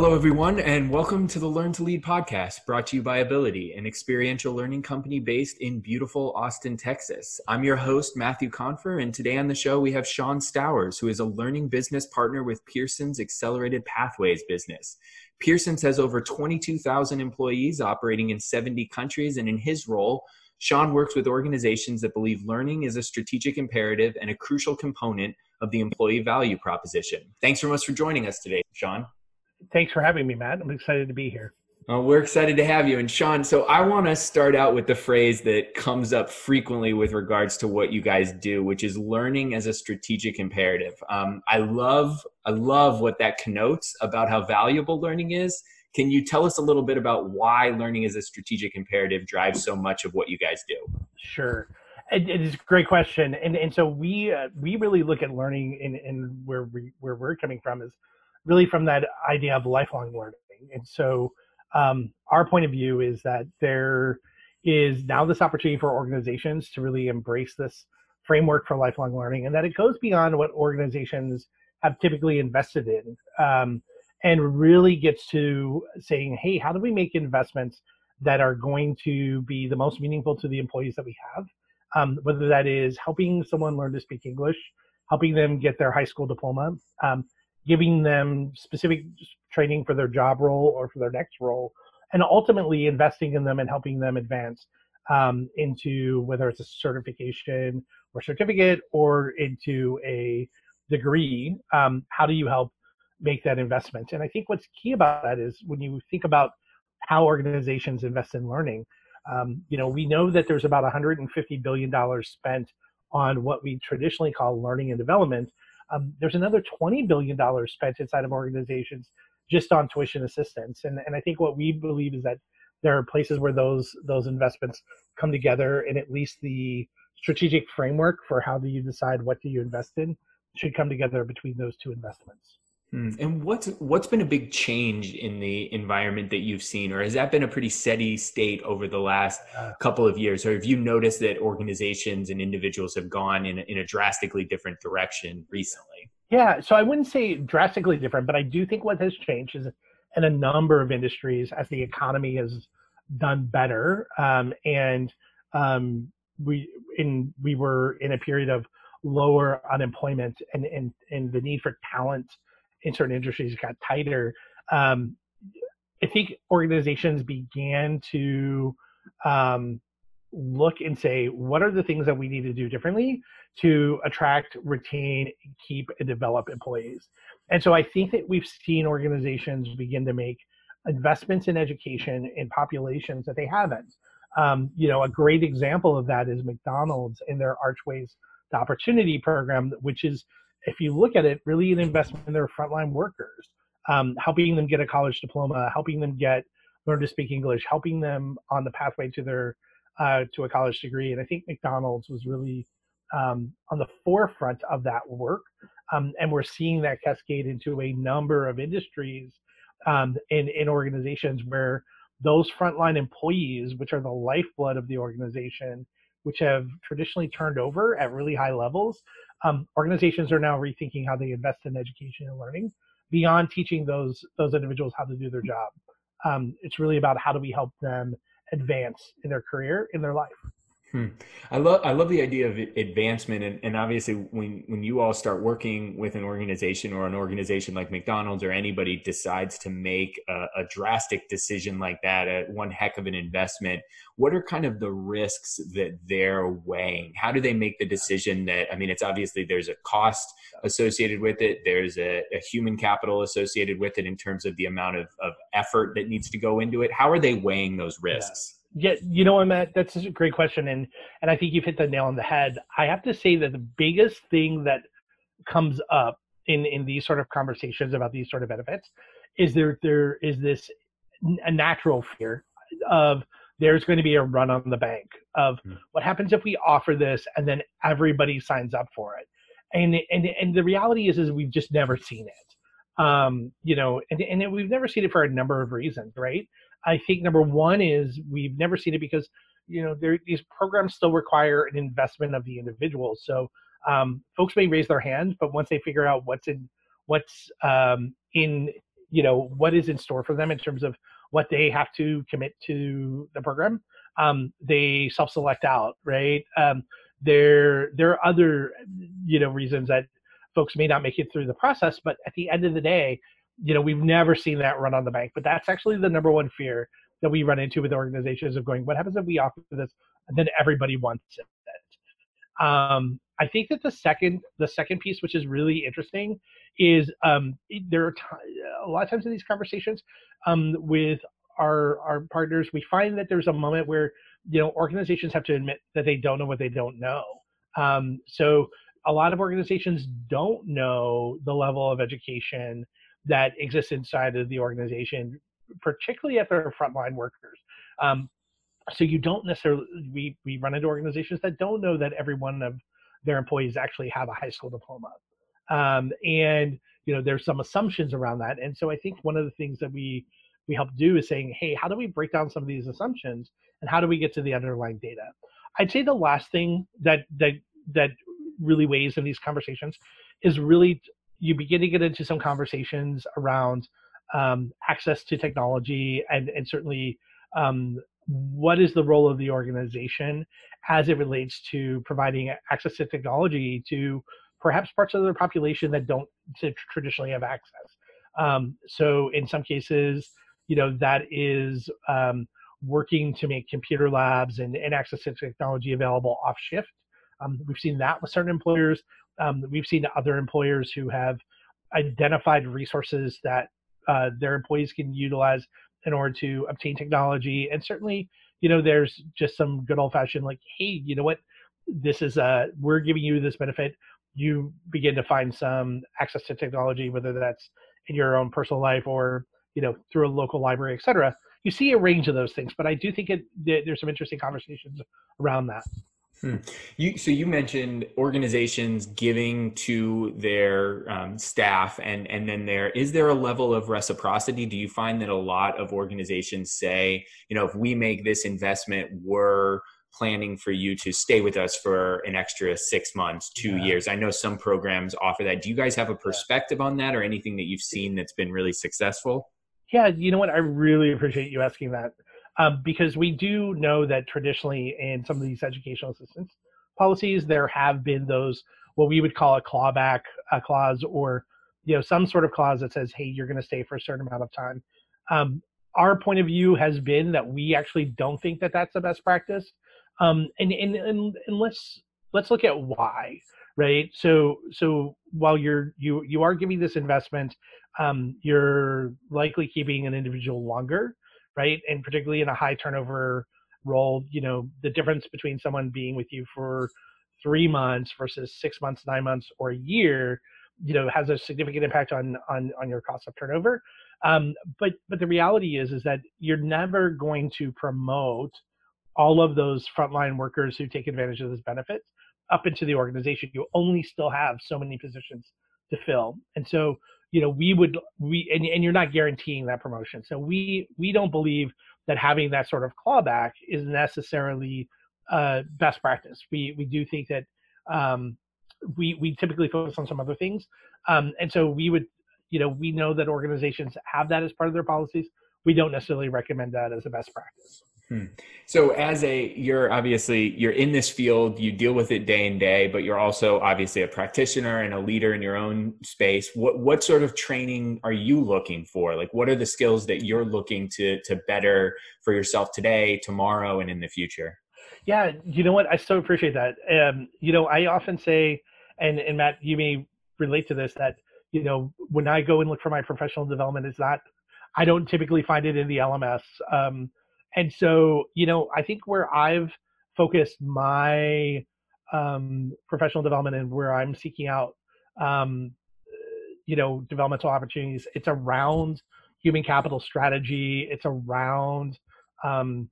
Hello, everyone, and welcome to the Learn to Lead podcast brought to you by Abilitie, an experiential learning company based in beautiful Austin, Texas. I'm your host, Matthew Confer, and today on the show we have Sean Stowers, who is a learning business partner with Pearson's Accelerated Pathways business. Pearson's has over 22,000 employees operating in 70 countries, and in his role, Sean works with organizations that believe learning is a strategic imperative and a crucial component of the employee value proposition. Thanks so much for joining us today, Sean thanks for having me, Matt. I'm excited to be here. Well, we're excited to have you. And Sean, so I want to start out with the phrase that comes up frequently with regards to what you guys do, which is learning as a strategic imperative. Um, I love, I love what that connotes about how valuable learning is. Can you tell us a little bit about why learning as a strategic imperative drives so much of what you guys do? Sure. It, it is a great question, and and so we uh, we really look at learning in, in where we where we're coming from is really from that idea of lifelong learning. And so um, our point of view is that there is now this opportunity for organizations to really embrace this framework for lifelong learning and that it goes beyond what organizations have typically invested in um, and really gets to saying, hey, how do we make investments that are going to be the most meaningful to the employees that we have? Um, whether that is helping someone learn to speak English, helping them get their high school diploma, um, giving them specific training for their job role or for their next role, and ultimately investing in them and helping them advance um, into whether it's a certification or certificate or into a degree. Um, how do you help make that investment? And I think what's key about that is when you think about how organizations invest in learning. Um, you know, we know that there's about 150 billion dollars spent on what we traditionally call learning and development, um, there's another $20 billion spent inside of organizations just on tuition assistance. And, and I think what we believe is that there are places where those those investments come together and at least the strategic framework for how do you decide what do you invest in should come together between those two investments. Hmm. And what's what's been a big change in the environment that you've seen, or has that been a pretty steady state over the last couple of years? Or have you noticed that organizations and individuals have gone in a, in a drastically different direction recently? Yeah, so I wouldn't say drastically different, but I do think what has changed is in a number of industries as the economy has done better, um, and um, we in we were in a period of lower unemployment and and, and the need for talent in certain industries got tighter, um, I think organizations began to um, look and say, what are the things that we need to do differently to attract, retain, keep, and develop employees? And so I think that we've seen organizations begin to make investments in education in populations that they haven't. Um, you know, a great example of that is McDonald's in their Archways to Opportunity program, which is if you look at it, really an investment in their frontline workers, um, helping them get a college diploma, helping them get learn to speak English, helping them on the pathway to their uh, to a college degree. And I think McDonald's was really um, on the forefront of that work, um, and we're seeing that cascade into a number of industries um, in in organizations where those frontline employees, which are the lifeblood of the organization, which have traditionally turned over at really high levels, um, organizations are now rethinking how they invest in education and learning beyond teaching those those individuals how to do their job. Um, it's really about how do we help them advance in their career in their life. Hmm. I love I love the idea of advancement, and, and obviously when when you all start working with an organization or an organization like McDonald's or anybody decides to make a, a drastic decision like that, a, one heck of an investment. What are kind of the risks that they're weighing? How do they make the decision that I mean, it's obviously there's a cost associated with it, there's a, a human capital associated with it in terms of the amount of, of effort that needs to go into it. How are they weighing those risks? Yeah you know, Matt, that's a great question, and and I think you've hit the nail on the head. I have to say that the biggest thing that comes up in in these sort of conversations about these sort of benefits is there there is this a natural fear of there's going to be a run on the bank of mm. what happens if we offer this and then everybody signs up for it and and and the reality is is we've just never seen it um you know and and we've never seen it for a number of reasons right I think number one is we've never seen it because you know these programs still require an investment of the individual. So um, folks may raise their hands, but once they figure out what's in what's um, in you know what is in store for them in terms of what they have to commit to the program um, they self-select out right um, there there are other you know reasons that folks may not make it through the process but at the end of the day you know we've never seen that run on the bank but that's actually the number one fear that we run into with organizations of going what happens if we offer this? And then everybody wants it. Um, i think that the second the second piece which is really interesting is um, there are t- a lot of times in these conversations um, with our our partners we find that there's a moment where you know organizations have to admit that they don't know what they don't know. Um, so a lot of organizations don't know the level of education that exists inside of the organization particularly at their frontline workers. Um, so you don't necessarily we, we run into organizations that don't know that every one of their employees actually have a high school diploma. Um, and you know there's some assumptions around that. And so i think one of the things that we we help do is saying hey how do we break down some of these assumptions and how do we get to the underlying data? I'd say the last thing that that that really weighs in these conversations is really you begin to get into some conversations around um, access to technology and and certainly um, what is the role of the organization as it relates to providing access to technology to perhaps parts of the population that don't traditionally have access. Um, so in some cases, you know, that is um, working to make computer labs and, and, access to technology available off shift. Um, we've seen that with certain employers. Um, we've seen other employers who have identified resources that uh, their employees can utilize in order to obtain technology. And certainly, you know, there's just some good old fashioned like, hey, you know what? This is uh we're giving you this benefit you begin to find some access to technology, whether that's in your own personal life or you know through a local library, et cetera. You see a range of those things, but I do think it, there's some interesting conversations around that. Hmm. You so you mentioned organizations giving to their um, staff, and and then there is there a level of reciprocity? Do you find that a lot of organizations say, you know, if we make this investment, we're planning for you to stay with us for an extra six months, two yeah. years. I know some programs offer that. Do you guys have a perspective on that or anything that you've seen that's been really successful? Yeah, you know what? I really appreciate you asking that um, because we do know that traditionally in some of these educational assistance policies, there have been those what we would call a clawback clause or you know some sort of clause that says, hey, you're going to stay for a certain amount of time. Um, our point of view has been that we actually don't think that that's the best practice um, and, and, and, and let's, let's look at why, right? So, so while you're, you, you are giving this investment, um, you're likely keeping an individual longer, right? And particularly in a high turnover role, you know, the difference between someone being with you for three months versus six months, nine months, or a year, you know, has a significant impact on on on your cost of turnover. Um, but but the reality is is that you're never going to promote all of those frontline workers who take advantage of this benefit up into the organization. You only still have so many positions to fill. And so, you know, we would we and, and you're not guaranteeing that promotion. So we we don't believe that having that sort of clawback is necessarily uh, best practice. We we do think that um, we we typically focus on some other things, um, and so we would, you know, we know that organizations have that as part of their policies. We don't necessarily recommend that as a best practice. Hmm. So as a you're obviously you're in this field, you deal with it day and day, but you're also obviously a practitioner and a leader in your own space. What what sort of training are you looking for? Like what are the skills that you're looking to to better for yourself today, tomorrow and in the future? Yeah, you know what? I so appreciate that. Um, you know, I often say and and Matt, you may relate to this that you know, when I go and look for my professional development, it's not I don't typically find it in the LMS. Um, and so you know i think where i've focused my um, professional development and where i'm seeking out um, you know developmental opportunities it's around human capital strategy it's around um,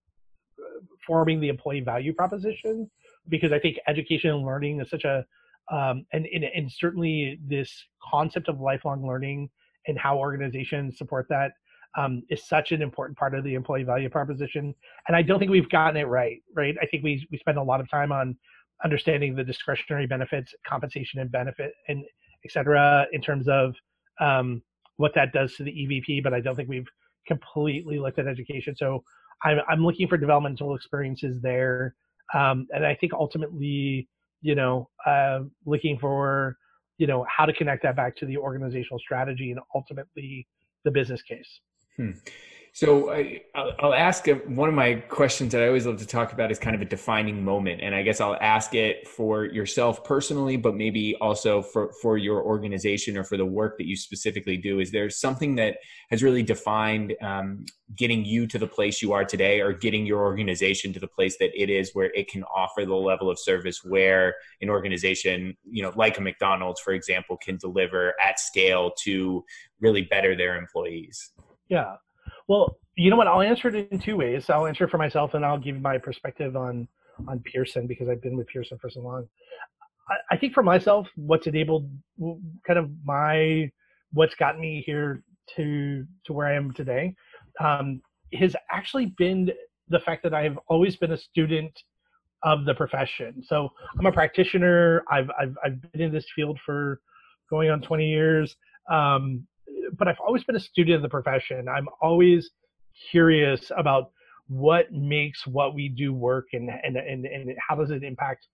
forming the employee value proposition because i think education and learning is such a um, and, and, and certainly this concept of lifelong learning and how organizations support that um, is such an important part of the employee value proposition. And I don't think we've gotten it right, right? I think we, we spend a lot of time on understanding the discretionary benefits, compensation and benefit, and et cetera, in terms of, um, what that does to the EVP, but I don't think we've completely looked at education. So I'm, I'm looking for developmental experiences there. Um, and I think ultimately, you know, uh, looking for, you know, how to connect that back to the organizational strategy and ultimately the business case. Hmm. So I, will ask one of my questions that I always love to talk about is kind of a defining moment, and I guess I'll ask it for yourself personally, but maybe also for for your organization or for the work that you specifically do. Is there something that has really defined um, getting you to the place you are today, or getting your organization to the place that it is, where it can offer the level of service where an organization, you know, like a McDonald's, for example, can deliver at scale to really better their employees? Yeah. Well, you know what? I'll answer it in two ways. I'll answer it for myself, and I'll give my perspective on on Pearson because I've been with Pearson for so long. I, I think for myself, what's enabled kind of my what's gotten me here to to where I am today um, has actually been the fact that I've always been a student of the profession. So I'm a practitioner. I've I've, I've been in this field for going on 20 years. Um, but I've always been a student of the profession. I'm always curious about what makes what we do work and and and, and how does it impact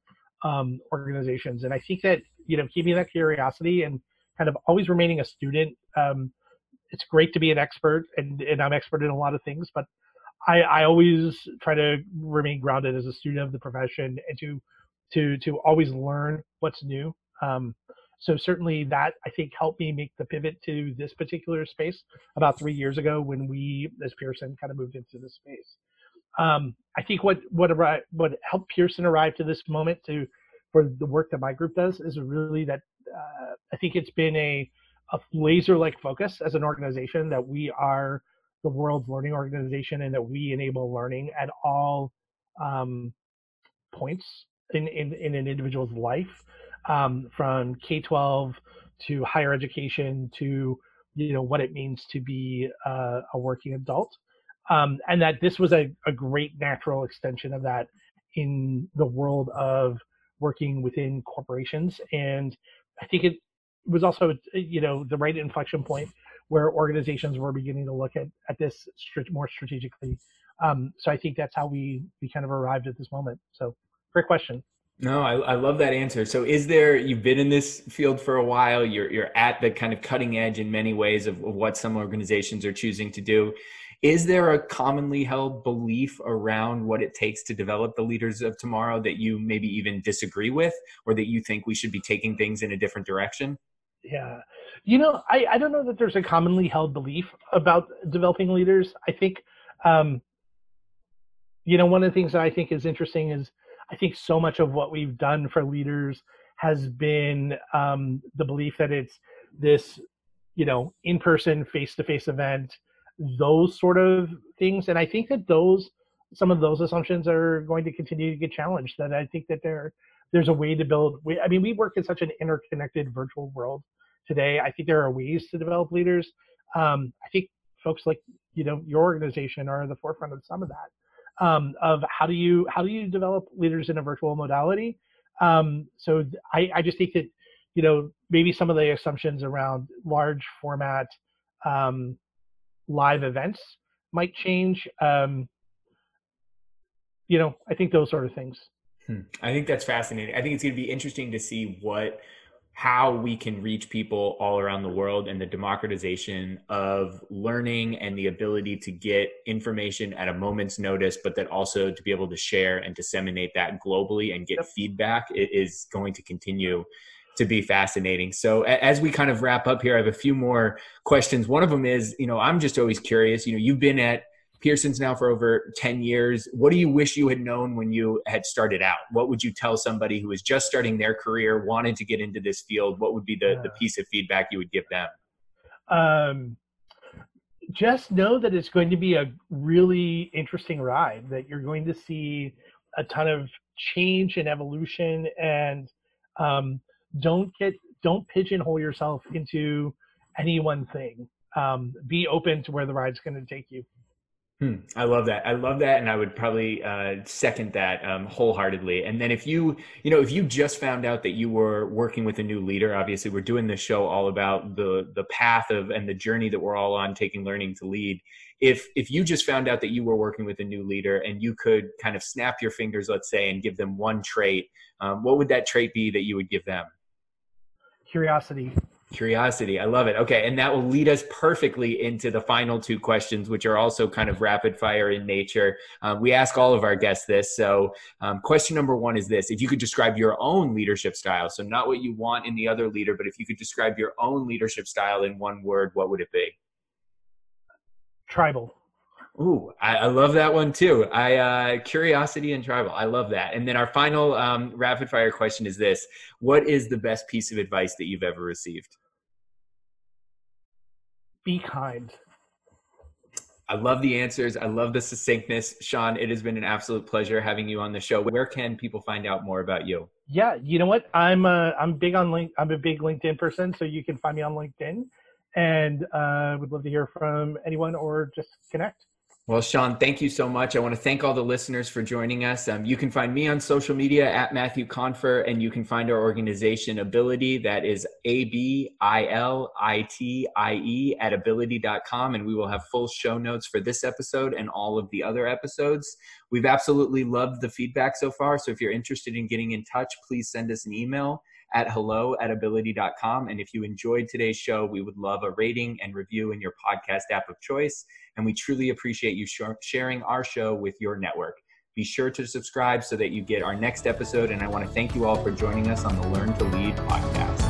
um, organizations. And I think that you know keeping that curiosity and kind of always remaining a student. Um, it's great to be an expert, and and I'm expert in a lot of things, but I, I always try to remain grounded as a student of the profession and to to to always learn what's new. Um, so certainly that I think helped me make the pivot to this particular space about three years ago when we, as Pearson, kind of moved into this space. Um, I think what what arrived, what helped Pearson arrive to this moment to for the work that my group does is really that uh, I think it's been a a laser like focus as an organization that we are the world's learning organization and that we enable learning at all um, points in, in, in an individual's life um, from K-12 to higher education to you know what it means to be uh, a working adult, um, and that this was a, a great natural extension of that in the world of working within corporations. And I think it was also you know the right inflection point where organizations were beginning to look at at this more strategically. Um, so I think that's how we we kind of arrived at this moment. So great question. No, I, I love that answer. So, is there? You've been in this field for a while. You're you're at the kind of cutting edge in many ways of, of what some organizations are choosing to do. Is there a commonly held belief around what it takes to develop the leaders of tomorrow that you maybe even disagree with, or that you think we should be taking things in a different direction? Yeah, you know, I I don't know that there's a commonly held belief about developing leaders. I think, um, you know, one of the things that I think is interesting is I think so much of what we've done for leaders has been um, the belief that it's this, you know, in-person, face-to-face event, those sort of things. And I think that those, some of those assumptions are going to continue to get challenged. That I think that there, there's a way to build. I mean, we work in such an interconnected virtual world today. I think there are ways to develop leaders. Um, I think folks like you know your organization are at the forefront of some of that um, of how do you how do you develop leaders in a virtual modality. Um, so I, I just think that you know maybe some of the assumptions around large format um, live events might change. Um, you know, I think those sort of things. Hmm. I think that's fascinating. I think it's going to be interesting to see what how we can reach people all around the world and the democratization of learning and the ability to get information at a moment's notice, but that also to be able to share and disseminate that globally and get yep. feedback is going to continue to be fascinating. So as we kind of wrap up here, I have a few more questions. One of them is, you know, I'm just always curious, you know, you've been at Pearson's now for over 10 years. What do you wish you had known when you had started out? What would you tell somebody who was just starting their career, wanted to get into this field? What would be the, the piece of feedback you would give them? Um, just know that it's going to be a really interesting ride, that you're going to see a ton of change and evolution and um, don't get don't pigeonhole yourself into any one thing um, be open to where the ride's going to take you Hmm, I love that. I love that, and I would probably uh, second that um, wholeheartedly. And then if you, you know, if you just found out that you were working with a new leader, obviously we're doing this show all about the the path of and the journey that we're all on, taking learning to lead. If if you just found out that you were working with a new leader and you could kind of snap your fingers, let's say, and give them one trait, um, what would that trait be that you would give them? Curiosity. Curiosity. I love it. Okay. And that will lead us perfectly into the final two questions, which are also kind of rapid fire in nature. Um, we ask all of our guests this. So, um, question number one is this If you could describe your own leadership style, so not what you want in the other leader, but if you could describe your own leadership style in one word, what would it be? Tribal. Ooh, I, I, love that one too. I uh, curiosity and tribal. I love that. And then our final um, rapid fire question is this: What is the best piece of advice that you've ever received? Be kind. I love the answers. I love the succinctness. Sean, it has been an absolute pleasure having you on the show. Where can people find out more about you? Yeah, you know what? I'm uh, I'm big on link. I'm a big LinkedIn person, so you can find me on LinkedIn, and uh, would love to hear from anyone or just connect. Well, Sean, thank you so much. I want to thank all the listeners for joining us. Um, you can find me on social media at Matthew Confer, and you can find our organization Abilitie, that is A B I L I T I E, at abilitie.com. And we will have full show notes for this episode and all of the other episodes. We've absolutely loved the feedback so far. So if you're interested in getting in touch, please send us an email at hello at abilitie.com. And if you enjoyed today's show, we would love a rating and review in your podcast app of choice. And we truly appreciate you sharing our show with your network. Be sure to subscribe so that you get our next episode. And I want to thank you all for joining us on the Learn to Lead podcast.